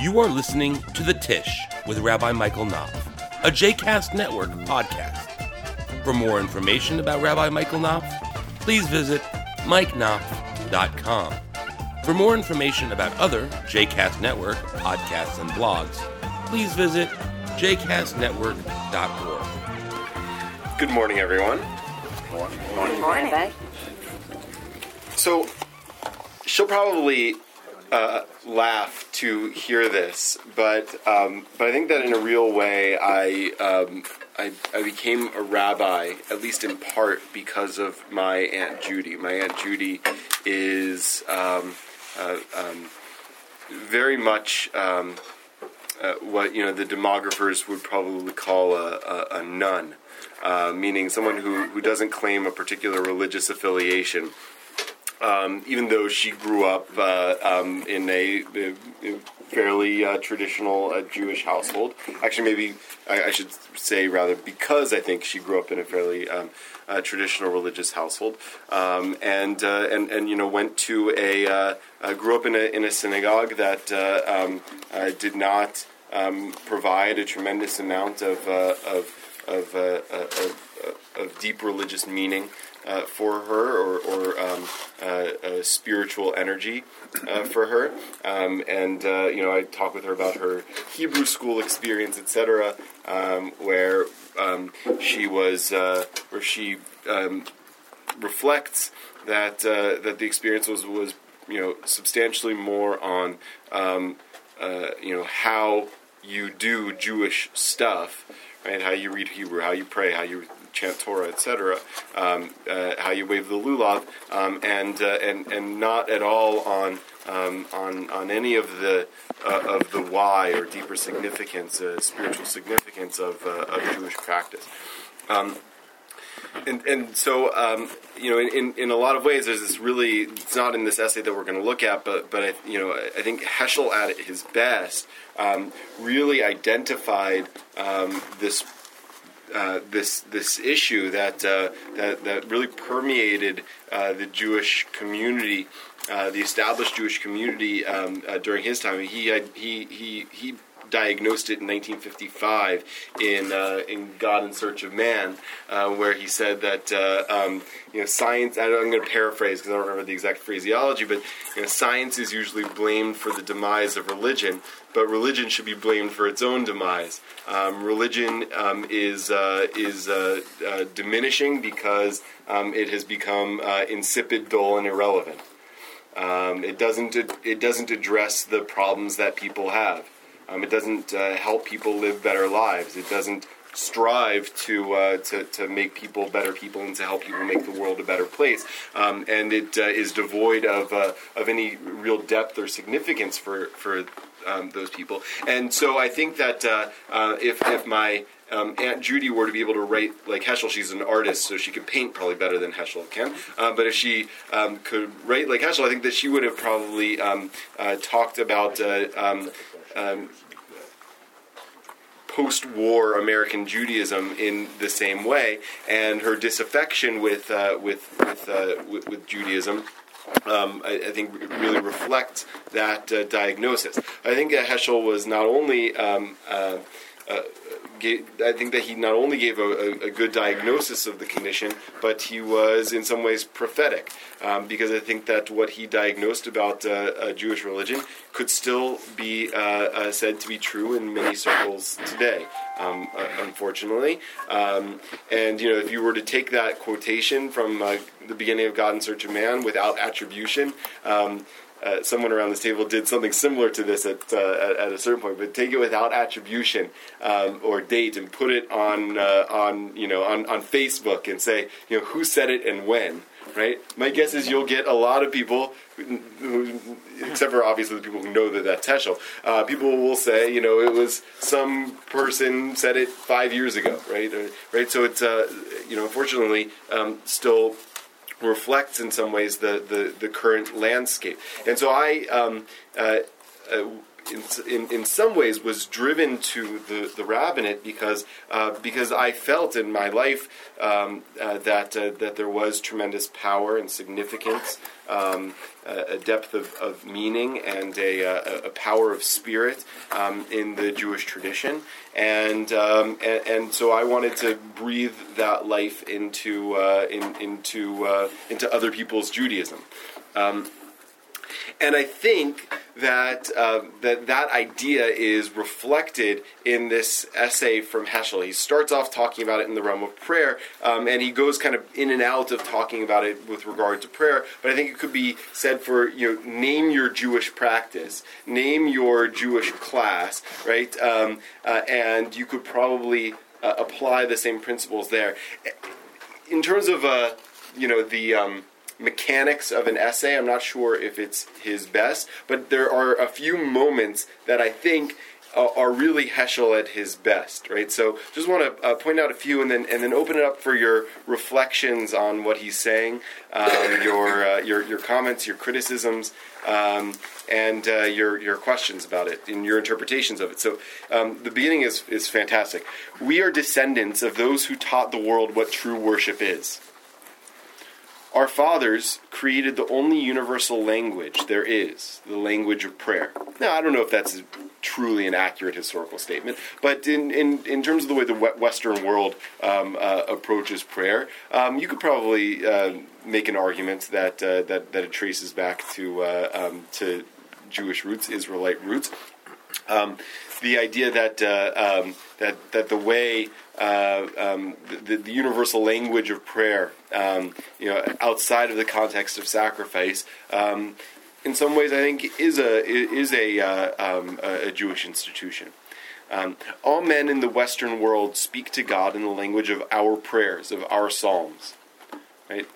You are listening to The Tish with Rabbi Michael Knopf, a JCast Network podcast. For more information about Rabbi Michael Knopf, please visit mikeknopf.com. For more information about other JCast Network podcasts and blogs, please visit jcastnetwork.org. Good morning, everyone. Good morning. So, she'll probably uh, laugh to hear this, but um, but I think that in a real way, I, um, I I became a rabbi at least in part because of my aunt Judy. My aunt Judy is um, uh, um, very much. Um, uh, what you know the demographers would probably call a, a, a none, uh, meaning someone who, who doesn't claim a particular religious affiliation, um, even though she grew up uh, um, in a, a fairly uh, traditional uh, Jewish household. Actually, maybe I, I, should say rather because I think she grew up in a fairly um, uh, traditional religious household, um, and uh, and and you know went to a uh, grew up in a in a synagogue that um, did not um, provide a tremendous amount of of of, of, of deep religious meaning uh, for her or, or um, uh, spiritual energy uh, for her. Um, and, uh, you know, I talk with her about her Hebrew school experience, etc., um, where um, she was, uh, where she um, reflects that, that the experience was, was, you know, substantially more on, um, you know, how you do Jewish stuff, right? How you read Hebrew, how you pray, how you chant Torah, etc. Um, uh, how you wave the lulav, um, and uh, and and not at all on um, on on any of the uh, of the why or deeper significance, uh, spiritual significance of uh, of Jewish practice. Um, and, and so um, you know in, in a lot of ways there's this really it's not in this essay that we're going to look at but but I, you know I think Heschel at his best um, really identified this uh, this this issue that uh, that that really permeated uh, the Jewish community, uh, the established Jewish community um, uh, during his time. He had, he he he diagnosed it in 1955 in uh, in God in Search of Man, uh, where he said that uh, um, you know science. I'm going to paraphrase because I don't remember the exact phraseology, but you know, science is usually blamed for the demise of religion, but religion should be blamed for its own demise. Um, religion um, is uh, is uh, uh, diminishing because um, it has become insipid, dull, and irrelevant. Um, it doesn't it doesn't address the problems that people have. Um, it doesn't uh, help people live better lives. It doesn't strive to, uh, to to make people better people and to help people make the world a better place. Um, and it uh, is devoid of uh, of any real depth or significance for for um, those people. And so I think that uh, uh, if if my um, Aunt Judy were to be able to write like Heschel, she's an artist, so she could paint probably better than Heschel can. Uh, but if she um, could write like Heschel, I think that she would have probably um, uh, talked about uh, um, um, post-war American Judaism in the same way, and her disaffection with uh, with with, uh, with, with Judaism. Um, I, I, think really reflects that uh, diagnosis. I think that Heschel was not only um, uh, uh, gave, I think that he not only gave a, a, a, good diagnosis of the condition, but he was in some ways prophetic, um, because I think that what he diagnosed about uh, Jewish religion could still be uh, uh, said to be true in many circles today. Um, uh, unfortunately, um, and you know, if you were to take that quotation from uh, the beginning of God in Search of Man without attribution, um, uh, someone around this table did something similar to this at, uh, at, a certain point, but take it without attribution um, or date and put it on uh, on you know on, on Facebook and say you know who said it and when. Right. My guess is you'll get a lot of people, who, except for obviously the people who know that that's Heschel. Uh, people will say, you know, it was some person said it five years ago, right? Uh, right. So it's, uh, you know, unfortunately, um, still reflects in some ways the, the, the current landscape. And so I, um, uh, uh, in, in, in some ways was driven to the, the rabbinate because uh, because I felt in my life um, uh, that uh, that there was tremendous power and significance, um, a, a depth of, of meaning, and a, a, a power of spirit um, in the Jewish tradition, and, um, and, and so I wanted to breathe that life into uh, in, into uh, into other people's Judaism. Um, and I think that uh, that that idea is reflected in this essay from Heschel. He starts off talking about it in the realm of prayer, um, and he goes kind of in and out of talking about it with regard to prayer. But I think it could be said for you know, name your Jewish practice, name your Jewish class, right? Um, uh, and you could probably uh, apply the same principles there. In terms of uh, you know the um, mechanics of an essay. I'm not sure if it's his best, but there are a few moments that I think uh, are really Heschel at his best, right? So just want to uh, point out a few and then and then open it up for your reflections on what he's saying, um, your, uh, your your comments, your criticisms, um, and uh, your your questions about it and your interpretations of it. So um, the beginning is is fantastic. We are descendants of those who taught the world what true worship is. Our fathers created the only universal language there is, the language of prayer. Now, I don't know if that's truly an accurate historical statement, but in, in, in terms of the way the Western world um, uh, approaches prayer, um, you could probably uh, make an argument that, uh, that, that it traces back to, uh, um, to Jewish roots, Israelite roots. Um, the idea that, uh, um, that, that the way uh, um, the, the, universal language of prayer, um, you know, outside of the context of sacrifice, um, in some ways, I think is a is a uh, um, a Jewish institution. Um, all men in the Western world speak to God in the language of our prayers, of our psalms. Right?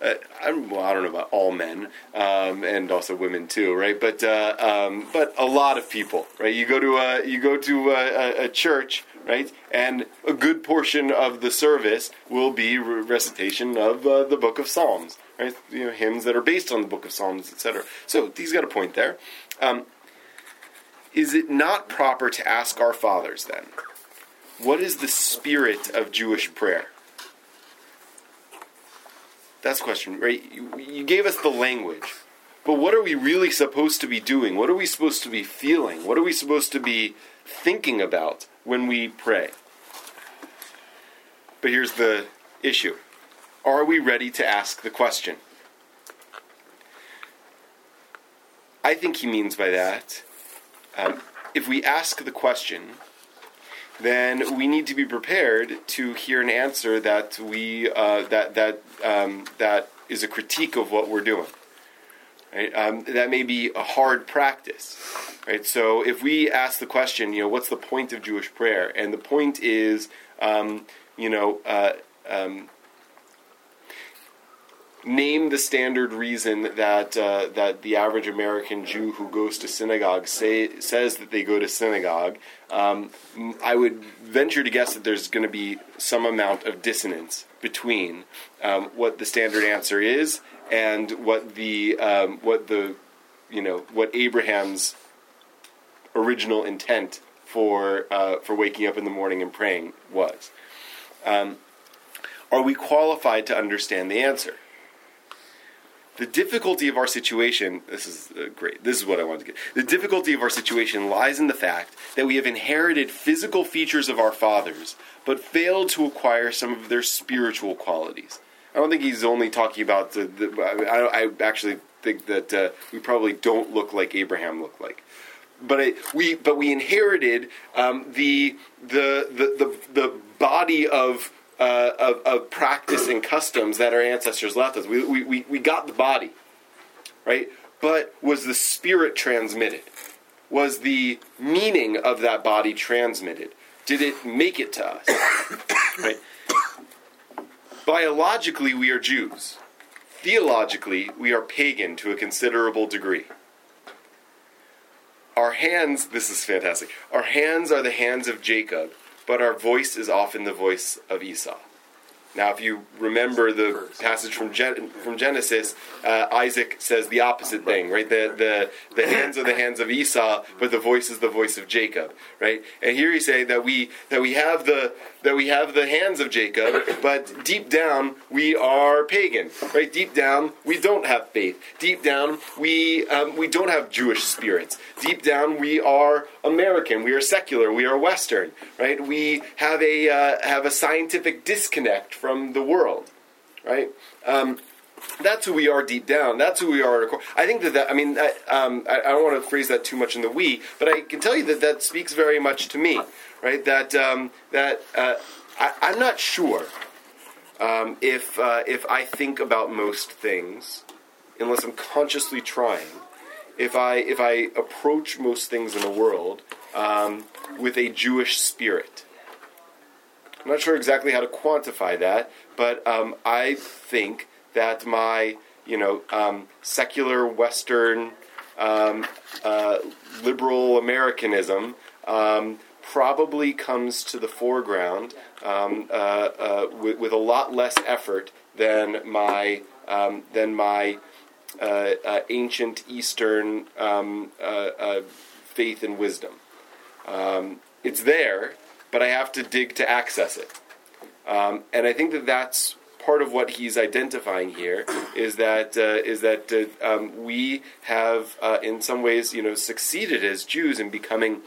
Uh, I, I don't know about all men, um, and also women too, right? But uh, um, but a lot of people, right? You go to a you go to a, a, church, right? And a good portion of the service will be recitation of uh, the Book of Psalms, right? You know, hymns that are based on the Book of Psalms, etc. So he's got a point there. Um, is it not proper to ask our fathers then? What is the spirit of Jewish prayer? That's the question, right? You, you gave us the language. But what are we really supposed to be doing? What are we supposed to be feeling? What are we supposed to be thinking about when we pray? But here's the issue Are we ready to ask the question? I think he means by that um, if we ask the question, then we need to be prepared to hear an answer that we uh, that that um, that is a critique of what we're doing. Right? Um, that may be a hard practice, right? So if we ask the question, you know, what's the point of Jewish prayer? And the point is, um, you know, uh, um, name the standard reason that uh, that the average American Jew who goes to synagogue say says that they go to synagogue. Um, I would venture to guess that there's going to be some amount of dissonance between um, what the standard answer is and what the um, what the you know what Abraham's original intent for uh, for waking up in the morning and praying was. Um, are we qualified to understand the answer? The difficulty of our situation, this is uh, great, this is what I wanted to get. The difficulty of our situation lies in the fact that we have inherited physical features of our fathers, but failed to acquire some of their spiritual qualities. I don't think he's only talking about the. the I, I, actually think that uh, we probably don't look like Abraham looked like but it, we but we inherited um, the, the the the the body of uh, of, of, practice and customs that our ancestors left us. We, we, we, we got the body, right? But was the spirit transmitted? Was the meaning of that body transmitted? Did it make it to us? right? Biologically, we are Jews. Theologically, we are pagan to a considerable degree. Our hands, this is fantastic, our hands are the hands of Jacob but our voice is often the voice of Esau. Now, if you remember the passage from Gen- from Genesis, uh, Isaac says the opposite thing, right? The, the the hands are the hands of Esau, but the voice is the voice of Jacob, right? And here he's saying that we that we have the that we have the hands of Jacob, but deep down we are pagan, right? Deep down we don't have faith. Deep down we um, we don't have Jewish spirits. Deep down we are American. We are secular. We are Western, right? We have a uh, have a scientific disconnect from the world, right? Um, that's who we are deep down. That's who we are. I think that, that I mean, I, um, I, I don't want to phrase that too much in the we, but I can tell you that that speaks very much to me, right? That um, that uh, I, I'm not sure um, if uh, if I think about most things, unless I'm consciously trying. If I if I approach most things in the world um, with a Jewish spirit. I'm not sure exactly how to quantify that, but um, I think that my you know um, secular Western um, uh, liberal Americanism um, probably comes to the foreground um, uh, uh, with, with, a lot less effort than my um, than my uh, uh, ancient Eastern um, uh, faith and wisdom. it's there, but I have to dig to access it. Um, and I think that that's part of what he's identifying here is that uh, is that uh, um, we have uh, in some ways you know succeeded as Jews in becoming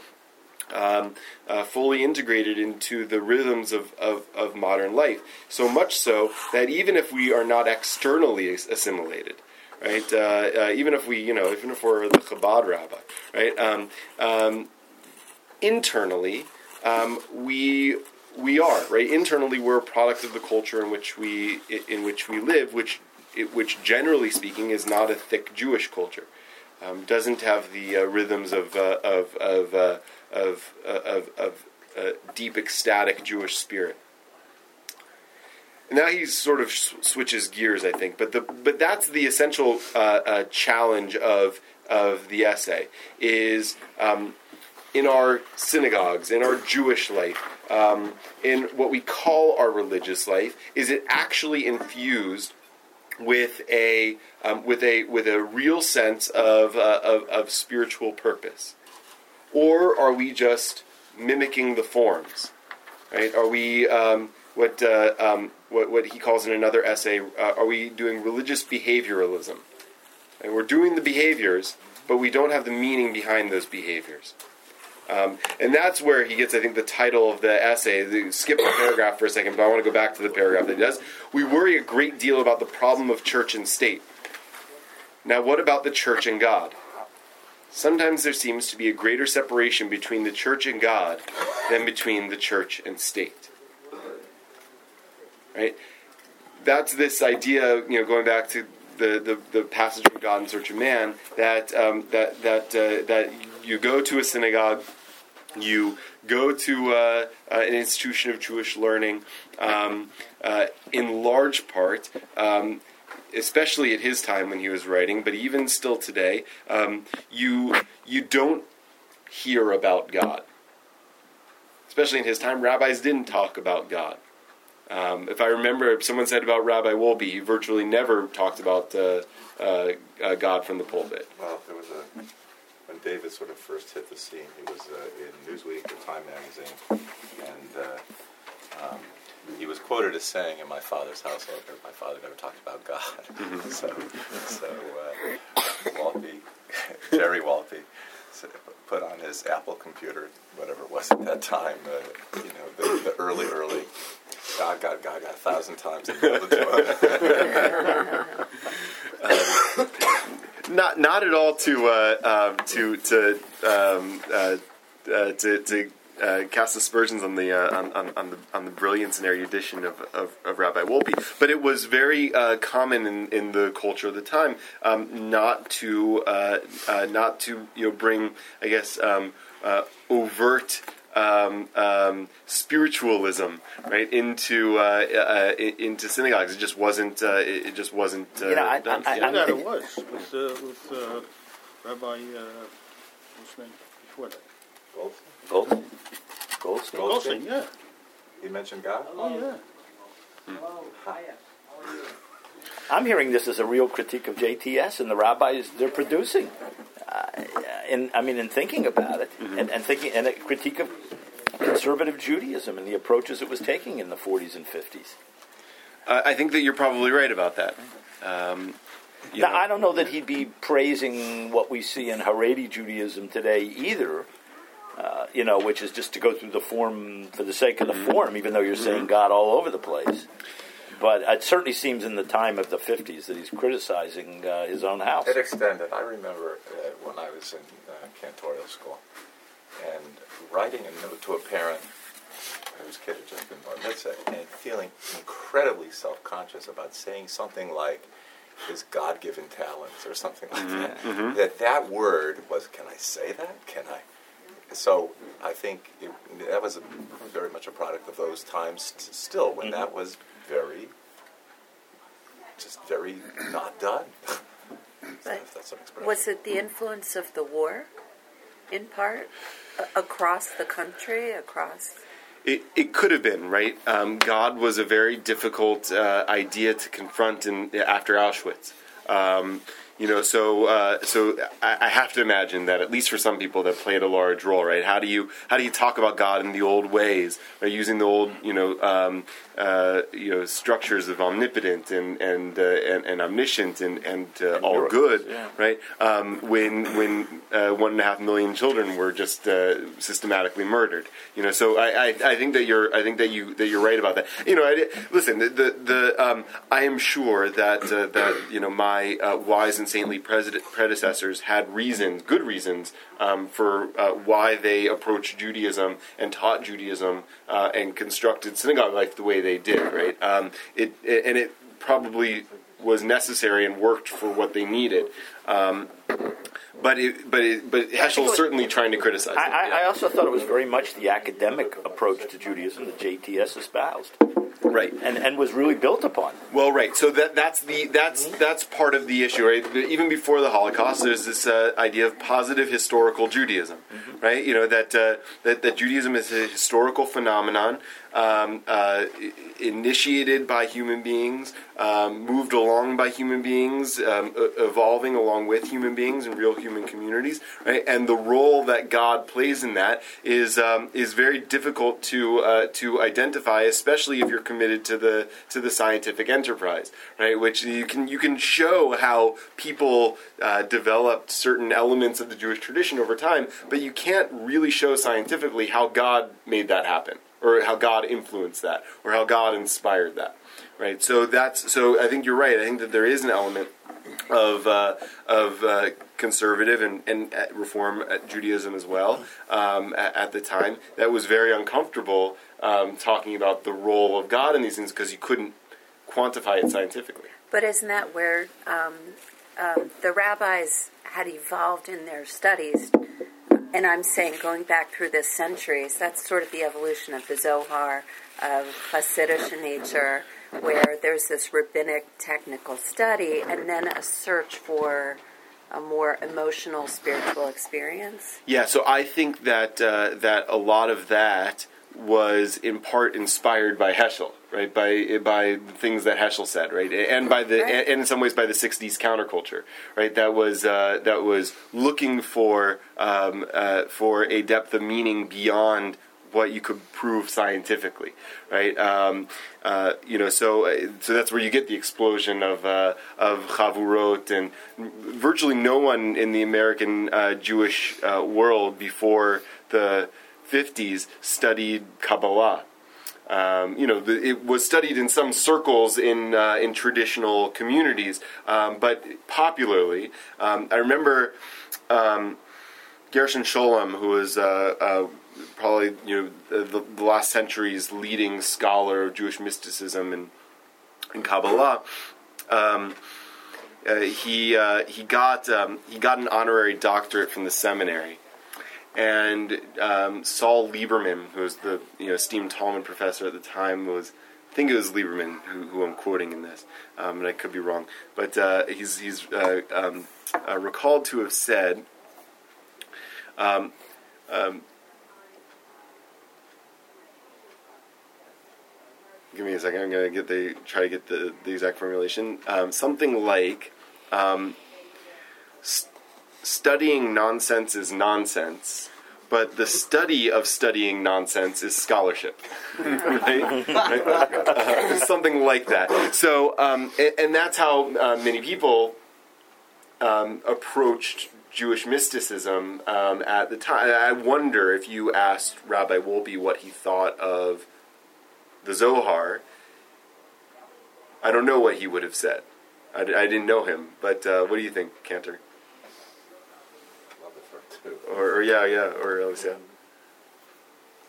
um, uh, fully integrated into the rhythms of, of, of, modern life. So much so that even if we are not externally assimilated, right? Uh, uh, even if we, you know, even if we're the Chabad rabbi, right? Um, um, internally, um, we we are right? Internally we're a product of the culture in which we in which we live which which generally speaking is not a thick Jewish culture. Um, doesn't have the uh, rhythms of uh, of of uh, of, uh, of, of uh, deep ecstatic Jewish spirit. Now he sort of switches gears I think but the but that's the essential uh, challenge of of the essay is um, in our synagogues in our Jewish life um, in what we call our religious life? Is it actually infused with a um, with a with a real sense of, uh, of, of spiritual purpose, or are we just mimicking the forms? Right? Are we um, what, uh, um, what what he calls in another essay? Uh, are we doing religious behavioralism? And we're doing the behaviors, but we don't have the meaning behind those behaviors. Um, and that's where he gets, I think, the title of the essay. Skip the paragraph for a second, but I want to go back to the paragraph that he does. We worry a great deal about the problem of church and state. Now, what about the church and God? Sometimes there seems to be a greater separation between the church and God than between the church and state. Right? That's this idea, you know, going back to the, the, the passage from God in Search of Man, that um, that that uh, that you go to a synagogue, you go to uh, uh, an institution of Jewish learning, um, uh, in large part, um, especially at his time when he was writing, but even still today, um, you you don't hear about God. Especially in his time, rabbis didn't talk about God. Um, if I remember, someone said about Rabbi Wolpe, he virtually never talked about uh, uh, uh, God from the pulpit. Well, there was a when David sort of first hit the scene, he was uh, in Newsweek or Time magazine, and uh, um, he was quoted as saying, "In my father's household, my father never talked about God." Mm-hmm. so, so uh, Wolpe, Jerry Wolpe, put on his Apple computer, whatever it was at that time, uh, you know, the, the, early, early God, God, God, God, a thousand times. um, not not at all to uh, um, to to um, uh, uh, to, to uh, cast aspersions on the, uh, on, on, the on the brilliance and erudition of, of, of Rabbi Wolpe, but it was very uh, common in, in the culture of the time um, not to uh, uh, not to you know bring I guess um, uh, overt um, um, spiritualism right into uh, uh, into synagogues. It just wasn't. Uh, it, just wasn't. Uh, you know, I, done. I, I, I, it was with, uh, with uh, Rabbi what's name before that. Goldstein. Goldstein. Goldstein. yeah. He mentioned God. Oh yeah. I'm hearing this as a real critique of JTS and the rabbis they're producing. Uh, in, I mean, in thinking about it, Mm-hmm. and, and thinking, and a critique of conservative Judaism and the approaches it was taking in the 40s and 50s. Uh, I think that you're probably right about that. Um, you Now, know. I don't know that he'd be praising what we see in Haredi Judaism today either. Uh, you know, which is just to go through the form for the sake of the Mm-hmm. form, even though you're saying God all over the place. But it certainly seems in the time of the 50s that he's criticizing uh, his own house. It extended. I remember uh, when I was in uh, cantorial school and writing a note to a parent whose kid had just been bar mitzvah and feeling incredibly self-conscious about saying something like his God-given talents or something like that. That that word was, can I say that? Can I? So I think it, that was a, very much a product of those times s- still when that was very, just very not done. if that's an expression. Was it the influence of the war, in part, a- across the country, across? It, it could have been right. Um, God was a very difficult uh, idea to confront in after Auschwitz. Um, you know, so uh, so I, I have to imagine that at least for some people that played a large role, right? How do you how do you talk about God in the old ways, right? Using the old you know um, uh, you know structures of omnipotent and and uh, and, and omniscient and and, uh, all miracles, good, yeah. right? Um, when when uh, one and a half million children were just uh, systematically murdered, you know. So I, I, I think that you're I think that you that you're right about that. You know, I, listen, the the, the um, I am sure that uh, that you know my uh, wise and saintly predecessors had reasons, good reasons, um, for uh, why they approached Judaism and taught Judaism uh, and constructed synagogue life the way they did, right? Um, it, it and it probably was necessary and worked for what they needed. Um, but it, but it, but Heschel's certainly trying to criticize. I, it, I, I also thought it was very much the academic approach to Judaism that JTS espoused right. and, and was really built upon. Well, right. So that that's the that's that's part of the issue, right? Even before the Holocaust, there's this uh, idea of positive historical Judaism, right? You know that uh, that that Judaism is a historical phenomenon um, uh, initiated by human beings, um, moved along by human beings, um, evolving along with human beings and real human communities, right? And the role that God plays in that is um, is very difficult to uh, to identify, especially if you're committed to the to the scientific enterprise, right? Which you can you can show how people uh, developed certain elements of the Jewish tradition over time, but you can't really show scientifically how God made that happen, or how God influenced that, or how God inspired that, right? So that's so I think you're right. I think that there is an element of uh, of uh, conservative and, and uh, reform Judaism as well um, at, at the time that was very uncomfortable um, talking about the role of God in these things because you couldn't quantify it scientifically. But isn't that where um, um, the rabbis had evolved in their studies? And I'm saying, going back through the centuries, that's sort of the evolution of the Zohar, of Hasidic nature, where there's this rabbinic technical study and then a search for a more emotional, spiritual experience. Yeah, so I think that uh, that a lot of that was in part inspired by Heschel, right? By by the things that Heschel said, right? And by the Right. and in some ways by the '60s counterculture, right? That was uh, that was looking for um, uh, for a depth of meaning beyond what you could prove scientifically, right? Um, uh, you know, so uh, so that's where you get the explosion of uh, of chavurot, and virtually no one in the American uh, Jewish uh, world before the 50s studied Kabbalah. Um, you know, the, it was studied in some circles in uh, in traditional communities, um, but popularly, um, I remember um, Gershom Scholem, who was uh, uh, probably you know the, the last century's leading scholar of Jewish mysticism and, and Kabbalah. Um, uh, he uh, he got um, he got an honorary doctorate from the seminary, and um, Saul Lieberman, who was the you know esteemed Talmud professor at the time, was I think it was Lieberman who, who I'm quoting in this, um, and I could be wrong, but uh, he's he's uh, um, uh, recalled to have said. Um, um, give me a second. I'm going to get the try to get the, the exact formulation. Um, something like studying nonsense is nonsense, but the study of studying nonsense is scholarship. right? Uh, something like that. So, um, and, and that's how uh, many people um, approached Jewish mysticism um, at the time. I wonder if you asked Rabbi Wolpe what he thought of the Zohar, I don't know what he would have said. I, I didn't know him, but uh, what do you think, Cantor? Love it for two. Or, or yeah, yeah, or else, yeah.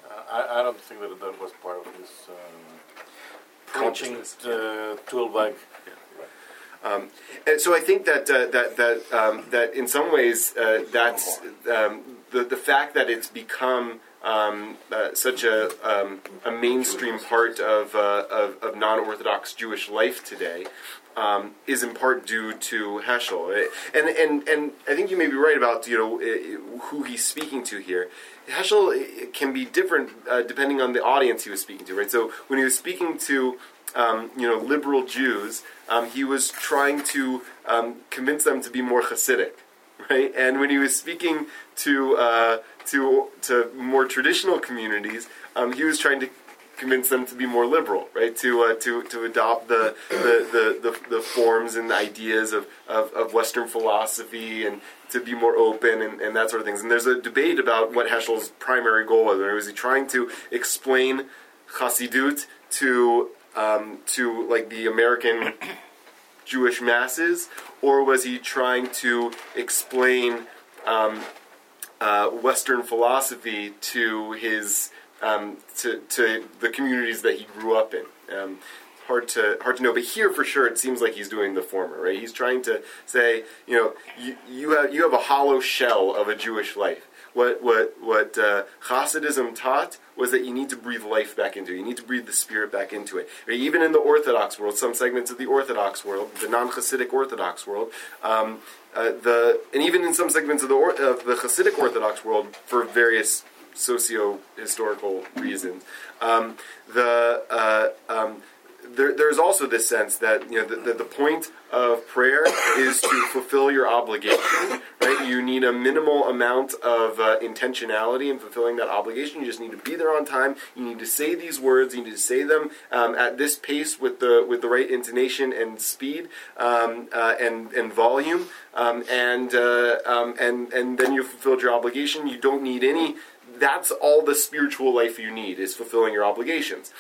Uh, I, I don't think that that was part of his um, preaching uh, tool bag. Yeah. Um, and so I think that uh, that that um, that in some ways uh, that's um, the the fact that it's become um, uh, such a um, a mainstream part of uh, of, of non-Orthodox Jewish life today. Um, is in part due to Heschel, and and and I think you may be right about you know who he's speaking to here. Heschel can be different uh, depending on the audience he was speaking to, right? So when he was speaking to um, you know, liberal Jews, um, he was trying to um, convince them to be more Hasidic, right? And when he was speaking to uh, to to more traditional communities, um, he was trying to convince them to be more liberal, right? To uh, to to adopt the the, the, the, the forms and ideas of, of, of Western philosophy and to be more open and, and that sort of things. And there's a debate about what Heschel's primary goal was. Was he trying to explain Hasidut to um, to like the American Jewish masses, or was he trying to explain um, uh, Western philosophy to his um, to to the communities that he grew up in? Um, hard to hard to know, but here for sure it seems like he's doing the former. Right? He's trying to say, you know, you, you have you have a hollow shell of a Jewish life. What what what uh, Hasidism taught was that you need to breathe life back into it. You need to breathe the spirit back into it. Even in the Orthodox world, some segments of the Orthodox world, the non-Hasidic Orthodox world, um, uh, the and even in some segments of the or, of the Hasidic Orthodox world, for various socio-historical reasons, um, the uh, um, there, there's also this sense that you know the, the, the point of prayer is to fulfill your obligation. Right? You need a minimal amount of uh, intentionality in fulfilling that obligation. You just need to be there on time. You need to say these words. You need to say them um, at this pace with the with the right intonation and speed um, uh, and and volume. Um, and uh, um, and and then you fulfilled your obligation. You don't need any. That's all the spiritual life you need is fulfilling your obligations.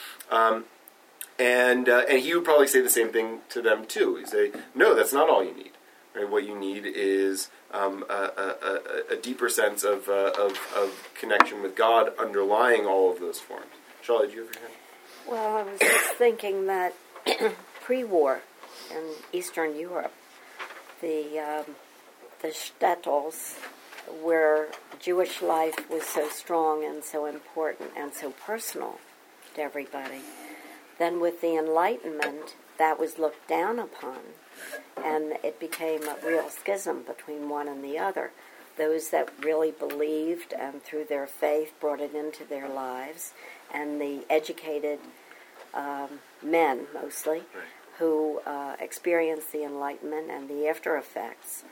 And uh, and he would probably say the same thing to them too. He'd say, "No, that's not all you need. Right? What you need is um, a, a, a, deeper sense of, uh, of of connection with God underlying all of those forms." Charlotte, did you have your hand? Well, I was just thinking that pre-war in Eastern Europe, the um, the shtetls, where Jewish life was so strong and so important and so personal to everybody, then with the Enlightenment, that was looked down upon, and it became a real schism between one and the other. Those that really believed and through their faith brought it into their lives, and the educated um, men mostly who uh, experienced the Enlightenment and the after effects,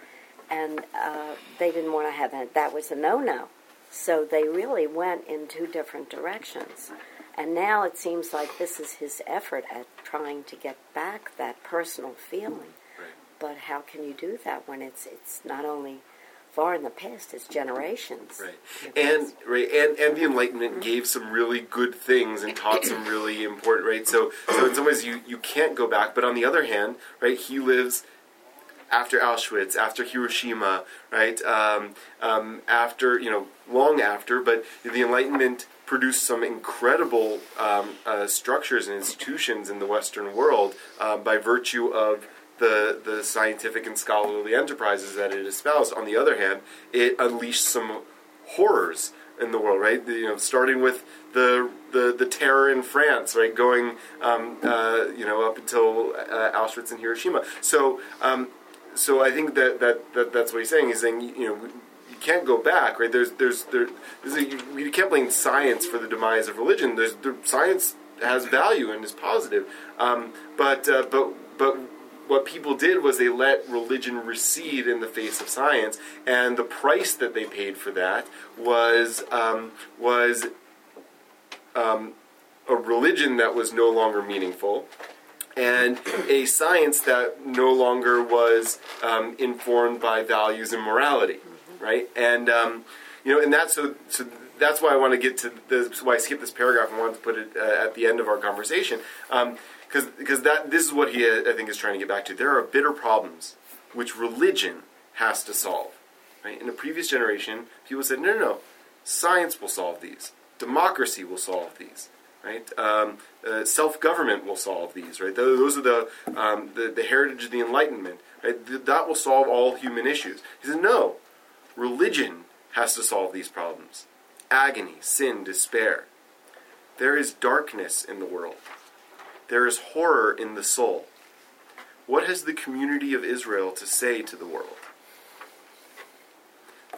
and uh, they didn't want to have that. That was a no-no. So they really went in two different directions. And now it seems like this is his effort at trying to get back that personal feeling. But how can you do that when it's it's not only far in the past, it's generations. Right. And right and, and the Enlightenment mm-hmm. gave some really good things and taught some really important right. So so in some ways you, you can't go back, but on the other hand, right, he lives after Auschwitz, after Hiroshima, right? Um, um, after you know, long after, but the Enlightenment produced some incredible um, uh, structures and institutions in the Western world uh, by virtue of the the scientific and scholarly enterprises that it espoused. On the other hand, it unleashed some horrors in the world, right? You know, starting with the the the terror in France, right, going um, uh, you know up until uh, Auschwitz and Hiroshima. So um, so I think that, that, that that's what he's saying. He's saying you know you can't go back, right? There's there's there there's a, you, you can't blame science for the demise of religion. There's there, science has value and is positive. Um, but uh, but but what people did was they let religion recede in the face of science, and the price that they paid for that was um, was um, a religion that was no longer meaningful, and a science that no longer was um, informed by values and morality, right? And um, you know, and that's so. so that's why I want to get to this. Why I skipped this paragraph and wanted to put it uh, at the end of our conversation, because because that this is what he I think is trying to get back to. There are bitter problems which religion has to solve. Right? In a previous generation, people said, no, no, no, science will solve these. Democracy will solve these. Right? Um, uh, self-government will solve these. Right? Those are the, um, the the heritage of the Enlightenment. Right? Th- that will solve all human issues. He says, no, religion has to solve these problems. Agony, sin, despair. There is darkness in the world. There is horror in the soul. What has the community of Israel to say to the world?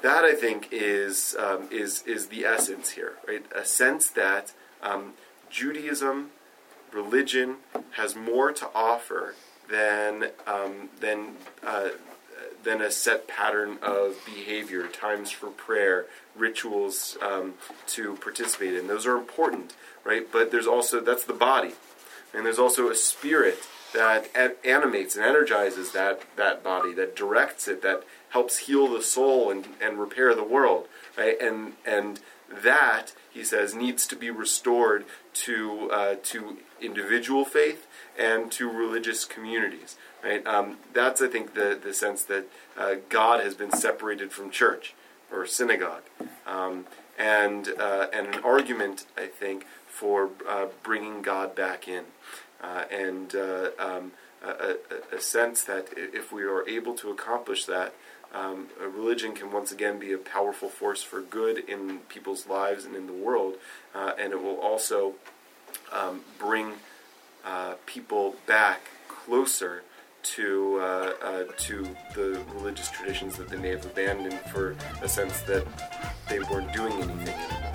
That I think is um, is is the essence here, right? A sense that um, Judaism, religion, has more to offer than um, than uh, than a set pattern of behavior, times for prayer, rituals um, to participate in. Those are important, right? But there's also that's the body, and there's also a spirit that animates and energizes that that body, that directs it, that helps heal the soul and, and repair the world, right? And and that he says needs to be restored to uh, to individual faith and to religious communities. Right? Um, that's I think the the sense that uh, God has been separated from church or synagogue, um, and uh, and an argument I think for uh, bringing God back in, uh, and uh, um, a, a, a sense that if we are able to accomplish that, um, a religion can once again be a powerful force for good in people's lives and in the world, uh, and it will also um, bring uh, people back closer to uh, uh, to the religious traditions that they may have abandoned for a sense that they weren't doing anything anymore.